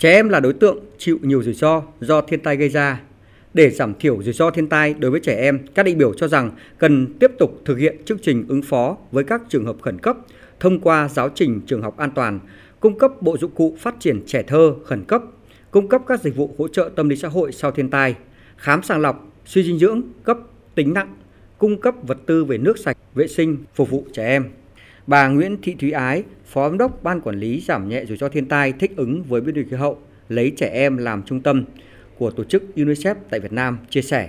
Trẻ em là đối tượng chịu nhiều rủi ro do thiên tai gây ra. Để giảm thiểu rủi ro thiên tai đối với trẻ em, các đại biểu cho rằng cần tiếp tục thực hiện chương trình ứng phó với các trường hợp khẩn cấp thông qua giáo trình trường học an toàn, cung cấp bộ dụng cụ phát triển trẻ thơ khẩn cấp, cung cấp các dịch vụ hỗ trợ tâm lý xã hội sau thiên tai, khám sàng lọc, suy dinh dưỡng cấp tính nặng, cung cấp vật tư về nước sạch, vệ sinh phục vụ trẻ em. Bà Nguyễn Thị Thúy Ái, Phó Giám đốc Ban Quản lý giảm nhẹ rủi ro thiên tai thích ứng với biến đổi khí hậu, lấy trẻ em làm trung tâm của tổ chức UNICEF tại Việt Nam chia sẻ.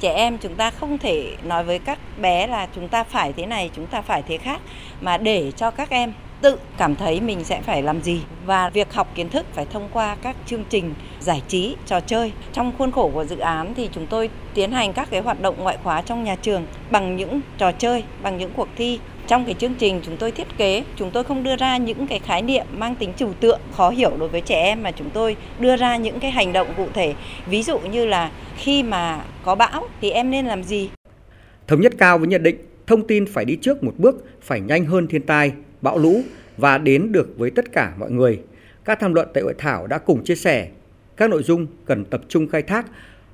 Trẻ em chúng ta không thể nói với các bé là chúng ta phải thế này, chúng ta phải thế khác mà để cho các em tự cảm thấy mình sẽ phải làm gì và việc học kiến thức phải thông qua các chương trình giải trí, trò chơi. Trong khuôn khổ của dự án thì chúng tôi tiến hành các cái hoạt động ngoại khóa trong nhà trường bằng những trò chơi, bằng những cuộc thi trong cái chương trình chúng tôi thiết kế, chúng tôi không đưa ra những cái khái niệm mang tính trừu tượng, khó hiểu đối với trẻ em, mà chúng tôi đưa ra những cái hành động cụ thể. Ví dụ như là khi mà có bão thì em nên làm gì? Thống nhất cao với nhận định, thông tin phải đi trước một bước, phải nhanh hơn thiên tai, bão lũ và đến được với tất cả mọi người. Các tham luận tại hội thảo đã cùng chia sẻ. Các nội dung cần tập trung khai thác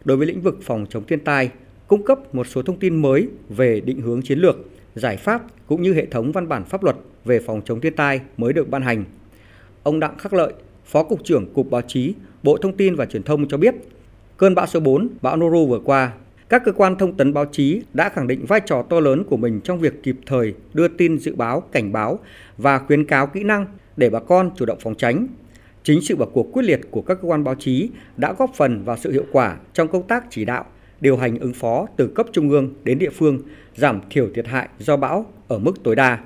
đối với lĩnh vực phòng chống thiên tai, cung cấp một số thông tin mới về định hướng chiến lược giải pháp cũng như hệ thống văn bản pháp luật về phòng chống thiên tai mới được ban hành. Ông Đặng Khắc Lợi, Phó Cục trưởng Cục Báo chí, Bộ Thông tin và Truyền thông cho biết, cơn bão số 4, bão Noru vừa qua, các cơ quan thông tấn báo chí đã khẳng định vai trò to lớn của mình trong việc kịp thời đưa tin dự báo, cảnh báo và khuyến cáo kỹ năng để bà con chủ động phòng tránh. Chính sự vào cuộc quyết liệt của các cơ quan báo chí đã góp phần vào sự hiệu quả trong công tác chỉ đạo, điều hành ứng phó từ cấp trung ương đến địa phương, giảm thiểu thiệt hại do bão ở mức tối đa.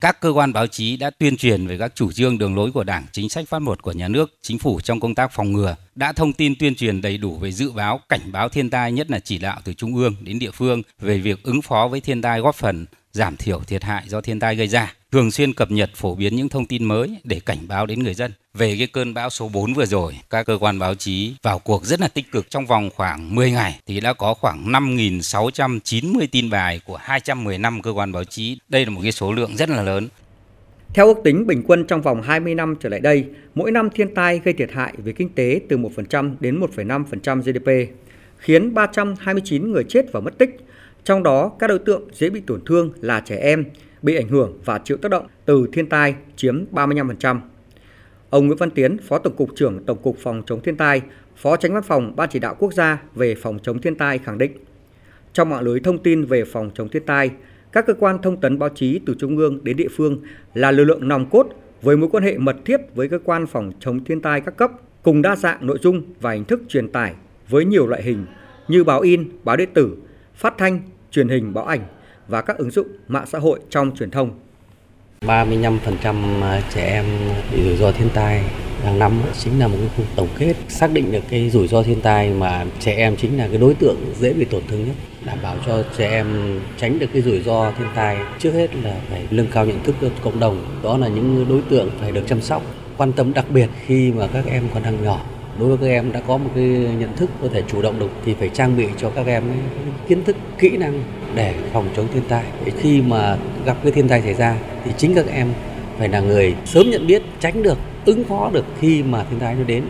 Các cơ quan báo chí đã tuyên truyền về các chủ trương đường lối của Đảng, chính sách pháp luật của nhà nước, chính phủ trong công tác phòng ngừa, đã thông tin tuyên truyền đầy đủ về dự báo, cảnh báo thiên tai nhất là chỉ đạo từ trung ương đến địa phương về việc ứng phó với thiên tai góp phần giảm thiểu thiệt hại do thiên tai gây ra, thường xuyên cập nhật phổ biến những thông tin mới để cảnh báo đến người dân. Về cái cơn bão số 4 vừa rồi, các cơ quan báo chí vào cuộc rất là tích cực trong vòng khoảng 10 ngày thì đã có khoảng 5.690 tin bài của 215 cơ quan báo chí. Đây là một cái số lượng rất là lớn. Theo ước tính bình quân trong vòng 20 năm trở lại đây, mỗi năm thiên tai gây thiệt hại về kinh tế từ 1% đến 1,5% GDP, khiến 329 người chết và mất tích, trong đó các đối tượng dễ bị tổn thương là trẻ em, bị ảnh hưởng và chịu tác động từ thiên tai chiếm 35%. Ông Nguyễn Văn Tiến, Phó Tổng cục trưởng Tổng cục Phòng chống thiên tai, Phó Tránh Văn phòng Ban chỉ đạo quốc gia về phòng chống thiên tai khẳng định, trong mạng lưới thông tin về phòng chống thiên tai, các cơ quan thông tấn báo chí từ trung ương đến địa phương là lực lượng nòng cốt với mối quan hệ mật thiết với cơ quan phòng chống thiên tai các cấp, cùng đa dạng nội dung và hình thức truyền tải với nhiều loại hình như báo in, báo điện tử, phát thanh, truyền hình, báo ảnh và các ứng dụng mạng xã hội trong truyền thông. 35% à, trẻ em bị rủi ro thiên tai hàng năm chính là một cái khung tổng kết, xác định được cái rủi ro thiên tai mà trẻ em chính là cái đối tượng dễ bị tổn thương nhất, đảm bảo cho trẻ em tránh được cái rủi ro thiên tai trước hết là phải nâng cao nhận thức cho cộng đồng, đó là những đối tượng phải được chăm sóc, quan tâm đặc biệt khi mà các em còn đang nhỏ đối với các em đã có một cái nhận thức có thể chủ động được thì phải trang bị cho các em kiến thức, kỹ năng để phòng chống thiên tai. Để khi mà gặp cái thiên tai xảy ra thì chính các em phải là người sớm nhận biết, tránh được, ứng phó được khi mà thiên tai nó đến.